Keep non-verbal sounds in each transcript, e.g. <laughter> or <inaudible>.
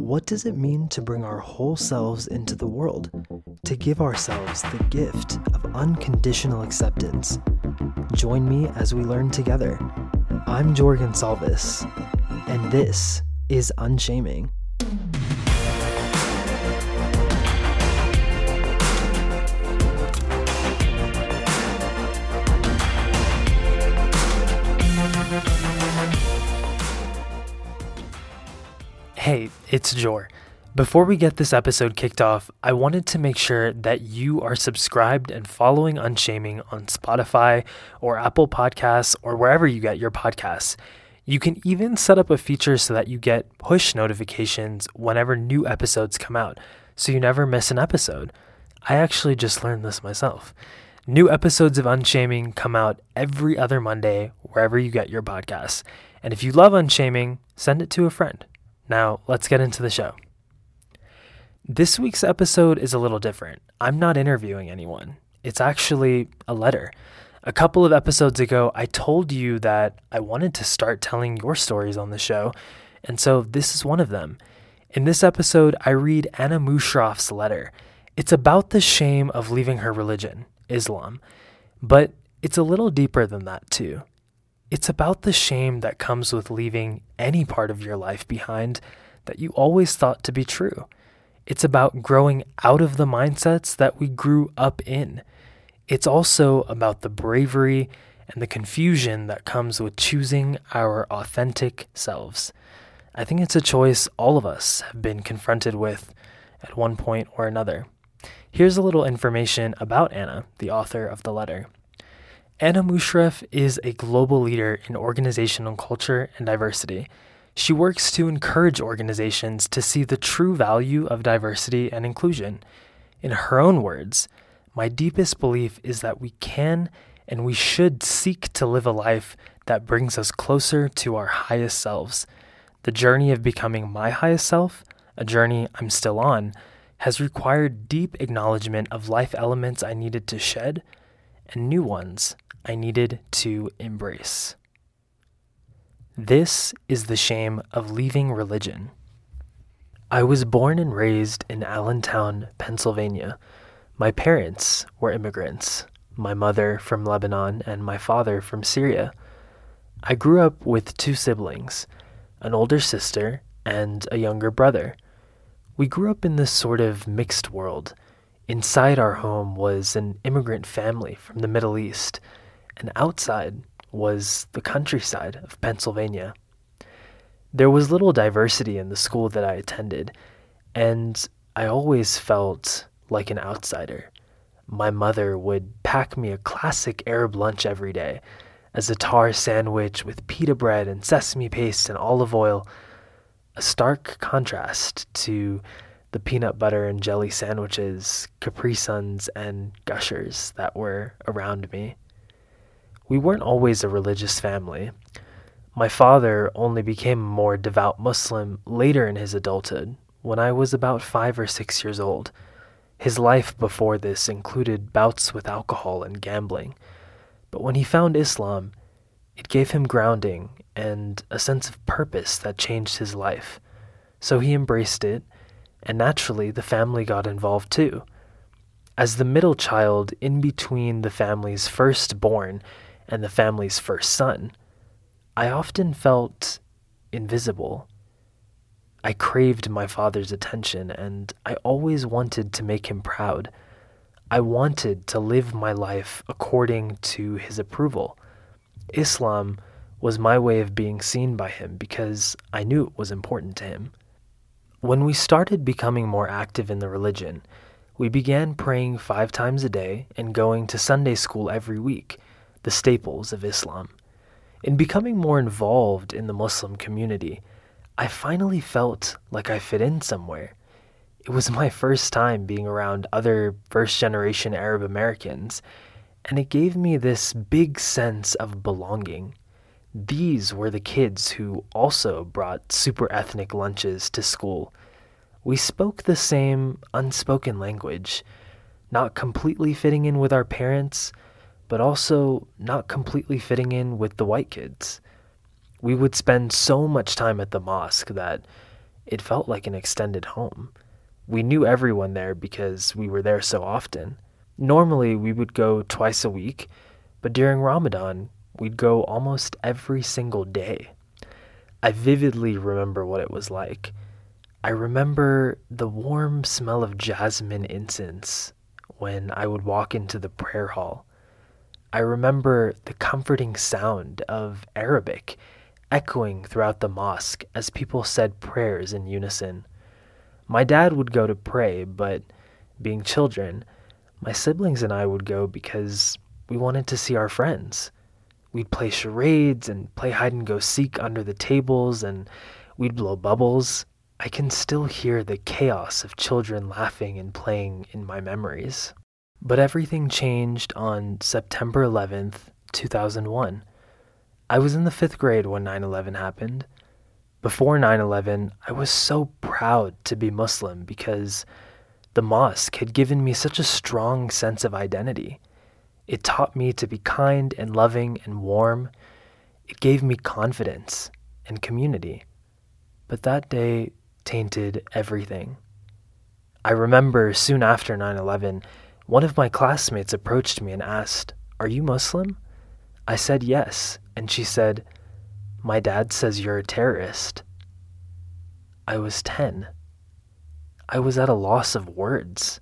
what does it mean to bring our whole selves into the world? To give ourselves the gift of unconditional acceptance. Join me as we learn together. I'm Jorgen Salvis, and this is Unshaming. Hey, it's Jor. Before we get this episode kicked off, I wanted to make sure that you are subscribed and following Unshaming on Spotify or Apple Podcasts or wherever you get your podcasts. You can even set up a feature so that you get push notifications whenever new episodes come out, so you never miss an episode. I actually just learned this myself. New episodes of Unshaming come out every other Monday wherever you get your podcasts. And if you love Unshaming, send it to a friend. Now, let's get into the show. This week's episode is a little different. I'm not interviewing anyone, it's actually a letter. A couple of episodes ago, I told you that I wanted to start telling your stories on the show, and so this is one of them. In this episode, I read Anna Mushroff's letter. It's about the shame of leaving her religion, Islam, but it's a little deeper than that, too. It's about the shame that comes with leaving any part of your life behind that you always thought to be true. It's about growing out of the mindsets that we grew up in. It's also about the bravery and the confusion that comes with choosing our authentic selves. I think it's a choice all of us have been confronted with at one point or another. Here's a little information about Anna, the author of the letter. Anna Mushref is a global leader in organizational culture and diversity. She works to encourage organizations to see the true value of diversity and inclusion. In her own words, my deepest belief is that we can and we should seek to live a life that brings us closer to our highest selves. The journey of becoming my highest self, a journey I'm still on, has required deep acknowledgement of life elements I needed to shed and new ones I needed to embrace. This is the shame of leaving religion. I was born and raised in Allentown, Pennsylvania. My parents were immigrants, my mother from Lebanon and my father from Syria. I grew up with two siblings, an older sister and a younger brother. We grew up in this sort of mixed world. Inside our home was an immigrant family from the Middle East and outside was the countryside of Pennsylvania. There was little diversity in the school that I attended, and I always felt like an outsider. My mother would pack me a classic Arab lunch every day a za'atar sandwich with pita bread and sesame paste and olive oil, a stark contrast to the peanut butter and jelly sandwiches, Capri Suns, and Gushers that were around me. We weren't always a religious family. My father only became a more devout Muslim later in his adulthood, when I was about five or six years old. His life before this included bouts with alcohol and gambling. But when he found Islam, it gave him grounding and a sense of purpose that changed his life. So he embraced it, and naturally the family got involved too. As the middle child in between the family's firstborn and the family's first son, I often felt invisible. I craved my father's attention, and I always wanted to make him proud. I wanted to live my life according to his approval. Islam was my way of being seen by him because I knew it was important to him. When we started becoming more active in the religion, we began praying five times a day and going to Sunday school every week the staples of Islam. In becoming more involved in the Muslim community, I finally felt like I fit in somewhere. It was my first time being around other first generation Arab Americans, and it gave me this big sense of belonging. These were the kids who also brought super ethnic lunches to school. We spoke the same unspoken language, not completely fitting in with our parents but also not completely fitting in with the white kids. We would spend so much time at the mosque that it felt like an extended home. We knew everyone there because we were there so often. Normally, we would go twice a week, but during Ramadan, we'd go almost every single day. I vividly remember what it was like. I remember the warm smell of jasmine incense when I would walk into the prayer hall. I remember the comforting sound of Arabic echoing throughout the mosque as people said prayers in unison. My dad would go to pray, but being children, my siblings and I would go because we wanted to see our friends. We'd play charades and play hide and go seek under the tables, and we'd blow bubbles. I can still hear the chaos of children laughing and playing in my memories. But everything changed on September 11th, 2001. I was in the fifth grade when 9 11 happened. Before 9 11, I was so proud to be Muslim because the mosque had given me such a strong sense of identity. It taught me to be kind and loving and warm. It gave me confidence and community. But that day tainted everything. I remember soon after 9 11, one of my classmates approached me and asked, Are you Muslim? I said yes, and she said, My dad says you're a terrorist. I was 10. I was at a loss of words.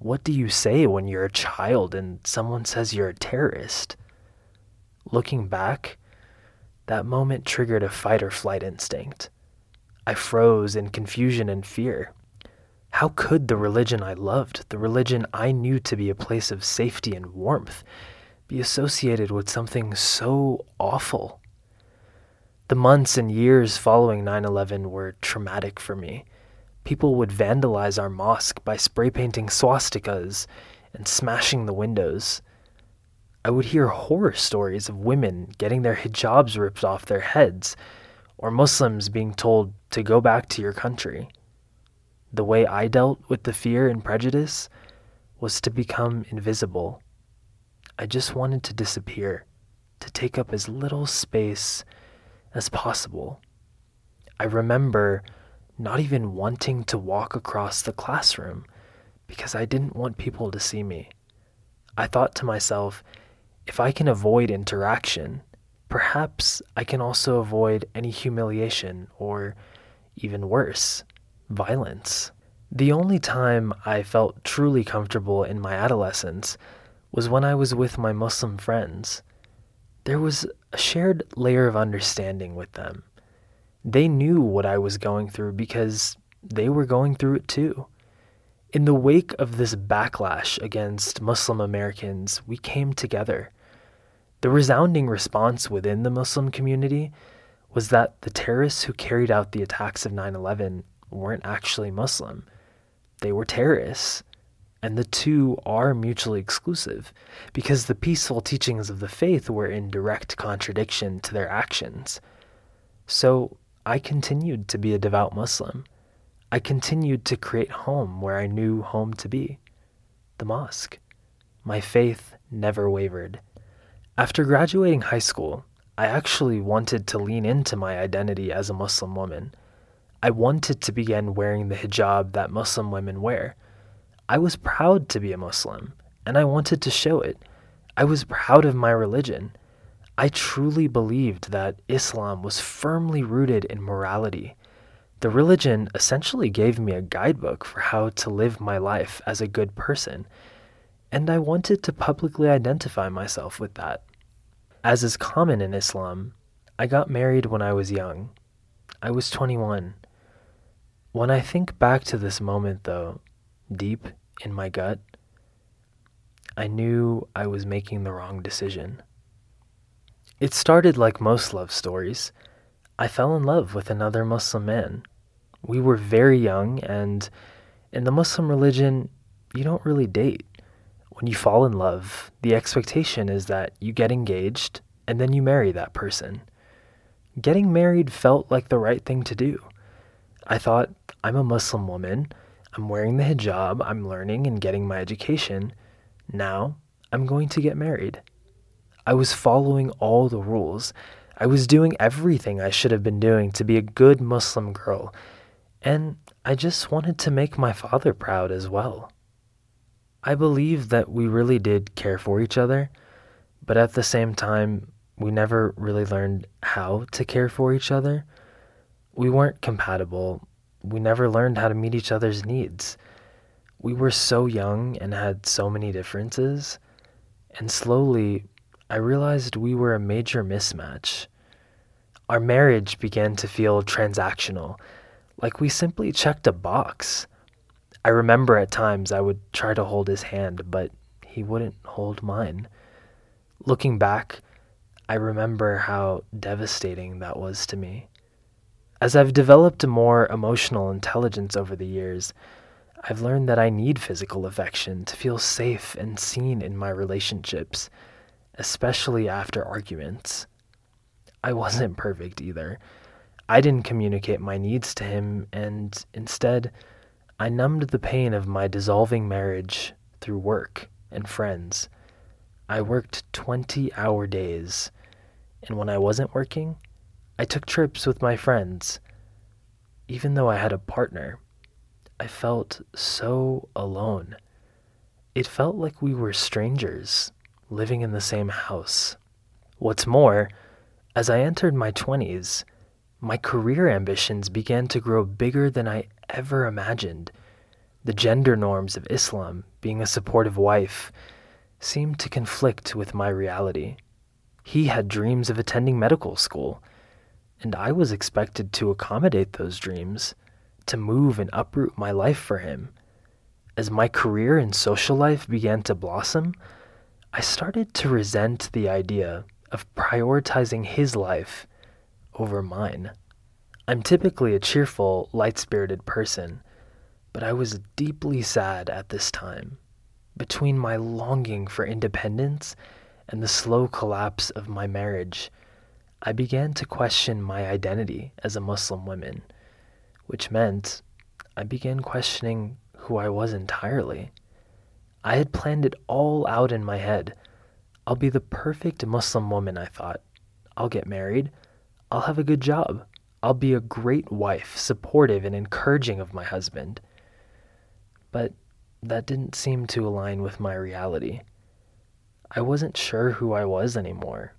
What do you say when you're a child and someone says you're a terrorist? Looking back, that moment triggered a fight or flight instinct. I froze in confusion and fear. How could the religion I loved, the religion I knew to be a place of safety and warmth, be associated with something so awful? The months and years following 9 11 were traumatic for me people would vandalize our mosque by spray painting swastikas and smashing the windows. I would hear horror stories of women getting their hijabs ripped off their heads, or Muslims being told to go back to your country. The way I dealt with the fear and prejudice was to become invisible. I just wanted to disappear, to take up as little space as possible. I remember not even wanting to walk across the classroom because I didn't want people to see me. I thought to myself, if I can avoid interaction, perhaps I can also avoid any humiliation or, even worse, violence. The only time I felt truly comfortable in my adolescence was when I was with my Muslim friends. There was a shared layer of understanding with them. They knew what I was going through because they were going through it too. In the wake of this backlash against Muslim Americans, we came together. The resounding response within the Muslim community was that the terrorists who carried out the attacks of 9 11 weren't actually Muslim. They were terrorists. And the two are mutually exclusive because the peaceful teachings of the faith were in direct contradiction to their actions. So I continued to be a devout Muslim. I continued to create home where I knew home to be the mosque. My faith never wavered. After graduating high school, I actually wanted to lean into my identity as a Muslim woman. I wanted to begin wearing the hijab that Muslim women wear. I was proud to be a Muslim, and I wanted to show it. I was proud of my religion. I truly believed that Islam was firmly rooted in morality. The religion essentially gave me a guidebook for how to live my life as a good person, and I wanted to publicly identify myself with that. As is common in Islam, I got married when I was young. I was 21. When I think back to this moment, though, deep in my gut, I knew I was making the wrong decision. It started like most love stories. I fell in love with another Muslim man. We were very young, and in the Muslim religion, you don't really date. When you fall in love, the expectation is that you get engaged and then you marry that person. Getting married felt like the right thing to do. I thought, I'm a Muslim woman, I'm wearing the hijab, I'm learning and getting my education. Now I'm going to get married. I was following all the rules. I was doing everything I should have been doing to be a good Muslim girl. And I just wanted to make my father proud as well. I believe that we really did care for each other, but at the same time, we never really learned how to care for each other. We weren't compatible. We never learned how to meet each other's needs. We were so young and had so many differences. And slowly, I realized we were a major mismatch. Our marriage began to feel transactional, like we simply checked a box. I remember at times I would try to hold his hand, but he wouldn't hold mine. Looking back, I remember how devastating that was to me. As I've developed a more emotional intelligence over the years, I've learned that I need physical affection to feel safe and seen in my relationships, especially after arguments. I wasn't perfect either. I didn't communicate my needs to him, and instead, I numbed the pain of my dissolving marriage through work and friends. I worked 20 hour days, and when I wasn't working, I took trips with my friends. Even though I had a partner, I felt so alone. It felt like we were strangers living in the same house. What's more, as I entered my 20s, my career ambitions began to grow bigger than I ever imagined. The gender norms of Islam, being a supportive wife, seemed to conflict with my reality. He had dreams of attending medical school, and I was expected to accommodate those dreams, to move and uproot my life for him. As my career and social life began to blossom, I started to resent the idea of prioritizing his life over mine. I'm typically a cheerful, light spirited person, but I was deeply sad at this time. Between my longing for independence and the slow collapse of my marriage, I began to question my identity as a Muslim woman, which meant I began questioning who I was entirely. I had planned it all out in my head I'll be the perfect Muslim woman, I thought. I'll get married. I'll have a good job. I'll be a great wife, supportive and encouraging of my husband. But that didn't seem to align with my reality. I wasn't sure who I was anymore.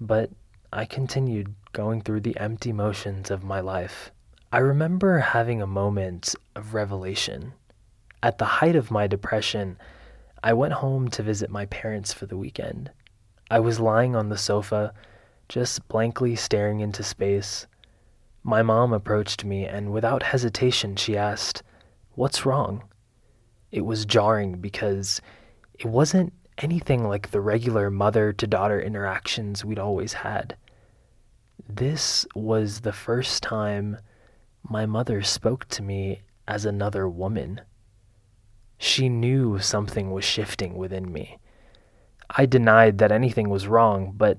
But I continued going through the empty motions of my life. I remember having a moment of revelation. At the height of my depression, I went home to visit my parents for the weekend. I was lying on the sofa, just blankly staring into space. My mom approached me, and without hesitation, she asked, What's wrong? It was jarring because it wasn't anything like the regular mother to daughter interactions we'd always had. This was the first time my mother spoke to me as another woman. She knew something was shifting within me. I denied that anything was wrong, but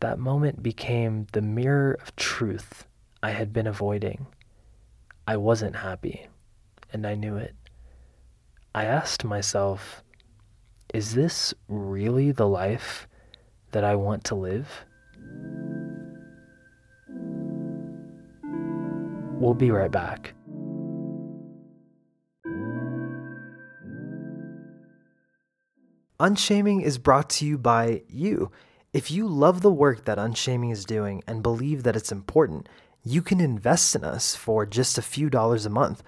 that moment became the mirror of truth I had been avoiding. I wasn't happy, and I knew it. I asked myself, is this really the life that I want to live? We'll be right back. Unshaming is brought to you by you. If you love the work that Unshaming is doing and believe that it's important, you can invest in us for just a few dollars a month.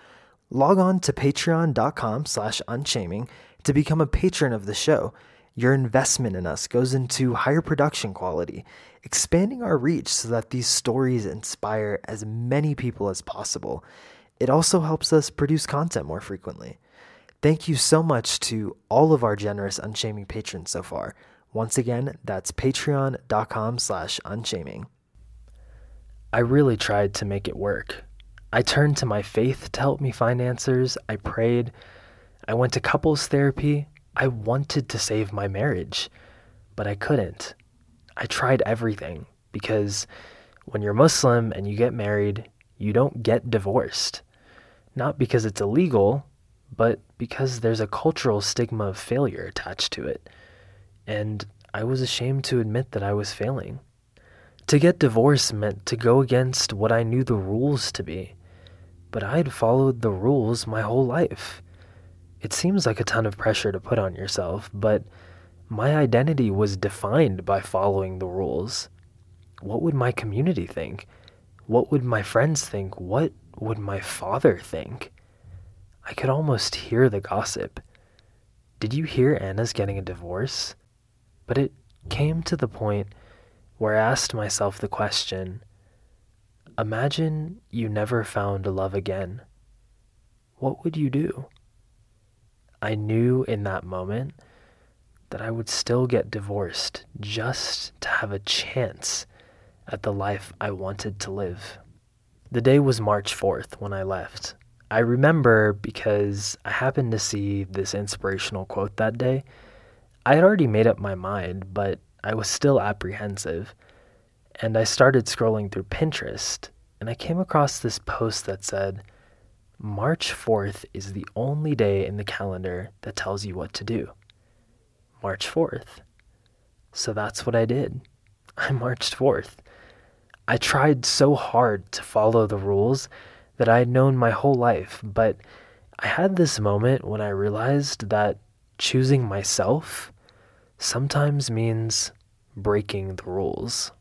Log on to patreon.com slash unshaming to become a patron of the show. Your investment in us goes into higher production quality, expanding our reach so that these stories inspire as many people as possible. It also helps us produce content more frequently. Thank you so much to all of our generous Unshaming patrons so far. Once again, that's patreon.com slash unshaming. I really tried to make it work. I turned to my faith to help me find answers. I prayed. I went to couples therapy. I wanted to save my marriage, but I couldn't. I tried everything because when you're Muslim and you get married, you don't get divorced. Not because it's illegal, but because there's a cultural stigma of failure attached to it. And I was ashamed to admit that I was failing. To get divorced meant to go against what I knew the rules to be. but I had followed the rules my whole life. It seems like a ton of pressure to put on yourself, but my identity was defined by following the rules. What would my community think? What would my friends think? What would my father think? I could almost hear the gossip. Did you hear Anna's getting a divorce? But it came to the point where I asked myself the question Imagine you never found love again. What would you do? I knew in that moment that I would still get divorced just to have a chance at the life I wanted to live. The day was March 4th when I left. I remember because I happened to see this inspirational quote that day. I had already made up my mind, but I was still apprehensive and I started scrolling through Pinterest and I came across this post that said, March 4th is the only day in the calendar that tells you what to do. March 4th. So that's what I did. <laughs> I marched forth. I tried so hard to follow the rules that I had known my whole life, but I had this moment when I realized that choosing myself sometimes means breaking the rules.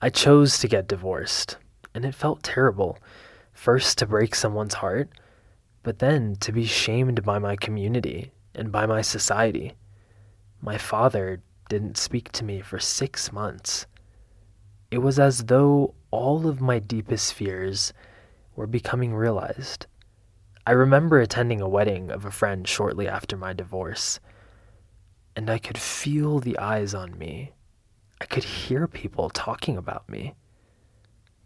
I chose to get divorced, and it felt terrible. First, to break someone's heart, but then to be shamed by my community and by my society. My father didn't speak to me for six months. It was as though all of my deepest fears were becoming realized. I remember attending a wedding of a friend shortly after my divorce, and I could feel the eyes on me I could hear people talking about me.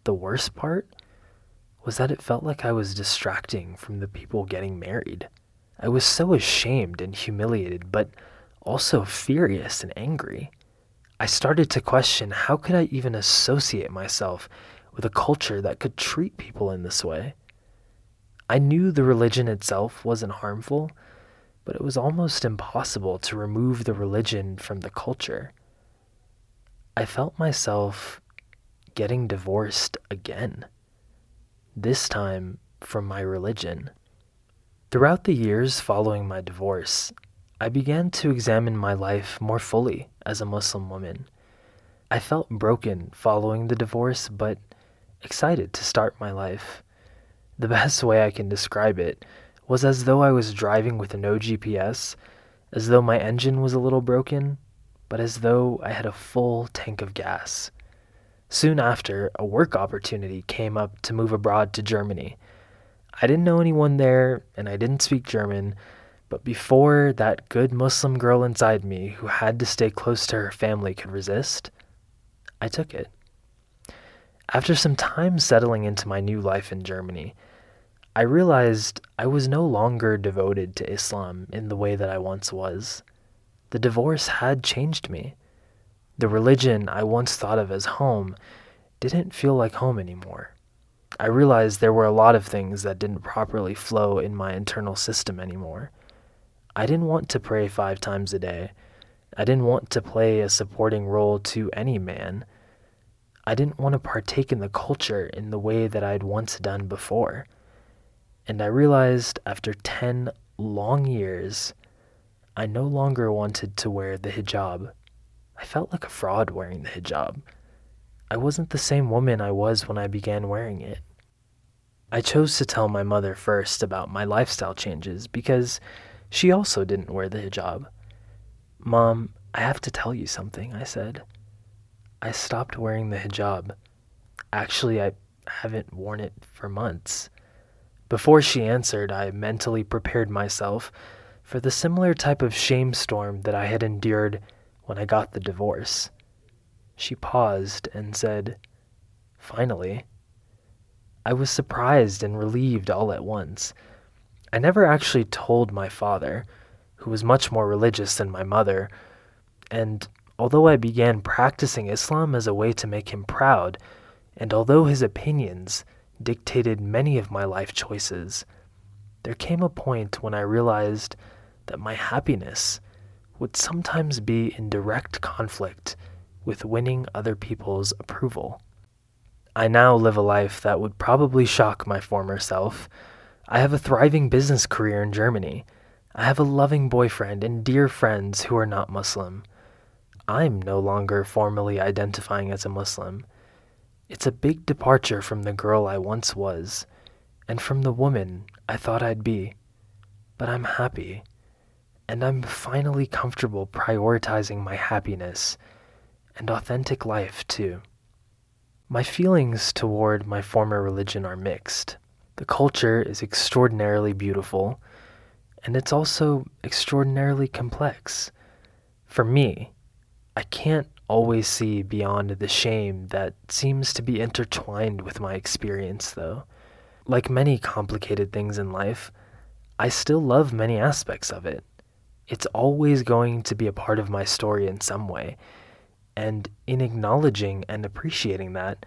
The worst part was that it felt like I was distracting from the people getting married. I was so ashamed and humiliated, but also furious and angry. I started to question how could I even associate myself with a culture that could treat people in this way? I knew the religion itself wasn't harmful, but it was almost impossible to remove the religion from the culture. I felt myself getting divorced again, this time from my religion. Throughout the years following my divorce, I began to examine my life more fully as a Muslim woman. I felt broken following the divorce, but excited to start my life. The <laughs> best way I can describe it was as though I was driving with no GPS, as though my engine was a little broken, but as though I had a full tank of gas. Soon after, a work opportunity came up to move abroad to Germany. I didn't know anyone there and I didn't speak German, but before that good Muslim girl inside me who had to stay close to her family could resist, I took it. After some time settling into my new life in Germany, I realized I was no longer devoted to Islam in the way that I once was. The divorce had changed me. The religion I once thought of as home didn't feel like home anymore. I realized there were a lot of things that didn't properly flow in my internal system anymore. I didn't want to pray five times a day. I didn't want to play a supporting role to any man. I didn't want to partake in the culture in the way that I'd once done before. And I realized after 10 long years I no longer wanted to wear the hijab. I felt like a fraud wearing the hijab. I wasn't the same woman I was when I began wearing it. I chose to tell my mother first about my lifestyle changes because she also didn't wear the hijab. Mom, I have to tell you something, I said. I stopped wearing the hijab. Actually, I haven't worn it for months. Before she answered, I mentally prepared myself for the similar type of shame storm that I had endured when I got the divorce. She paused and said, Finally. I was surprised and relieved all at once. I never actually told my father, who was much more religious than my mother, and although I began practicing Islam as a way to make him proud, and although his opinions dictated many of my life choices, there came a point when I realized that my happiness would sometimes be in direct conflict with winning other people's approval. I now live a life that would probably shock my former self. I have a thriving business career in Germany. I have a loving boyfriend and dear friends who are not Muslim. I'm no longer formally identifying as a Muslim. It's a big departure from the girl I once was, and from the woman I thought I'd be. But I'm happy, and I'm finally comfortable prioritizing my happiness and authentic life, too. My feelings toward my former religion are mixed. The culture is extraordinarily beautiful, and it's also extraordinarily complex. For me, I can't always see beyond the shame that seems to be intertwined with my experience, though. Like many complicated things in life, I still love many aspects of it. It's always going to be a part of my story in some way. And in acknowledging and appreciating that,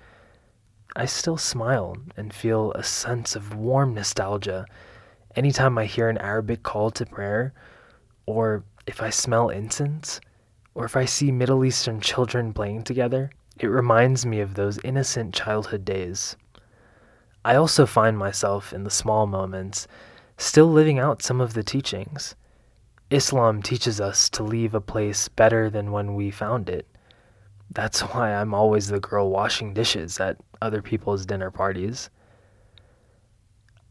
I still smile and feel a sense of warm nostalgia anytime I hear an Arabic call to prayer, or if I smell incense or if I see Middle Eastern children playing together, it reminds me of those innocent childhood days. I also find myself in the small moments still living out some of the teachings. Islam teaches us to leave a place better than when we found it. That's <laughs> why I'm always the girl washing dishes at other people's dinner parties.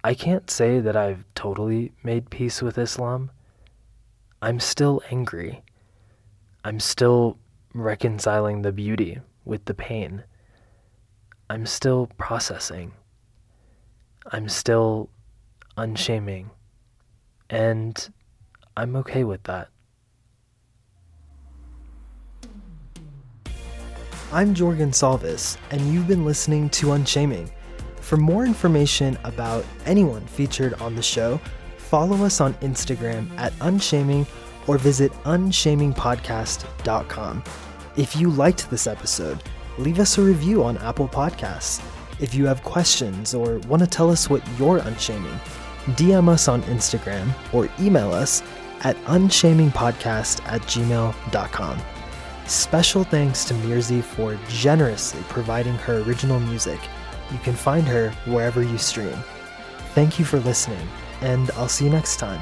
I can't say that I've totally made peace with Islam. I'm still angry. I'm still reconciling the beauty with the pain. I'm still processing. I'm still unshaming. And I'm okay with that. I'm Jorgen Salvis, and you've been listening to Unshaming. For more information about anyone featured on the show, follow us on Instagram at Unshaming or visit unshamingpodcast.com. If you liked this episode, leave us a review on Apple Podcasts. If you have questions or want to tell us what you're unshaming, DM us on Instagram or email us at unshamingpodcast at gmail.com. Special thanks to Mirzi for generously providing her original music. You can find her wherever you stream. Thank you for listening, and I'll see you next time.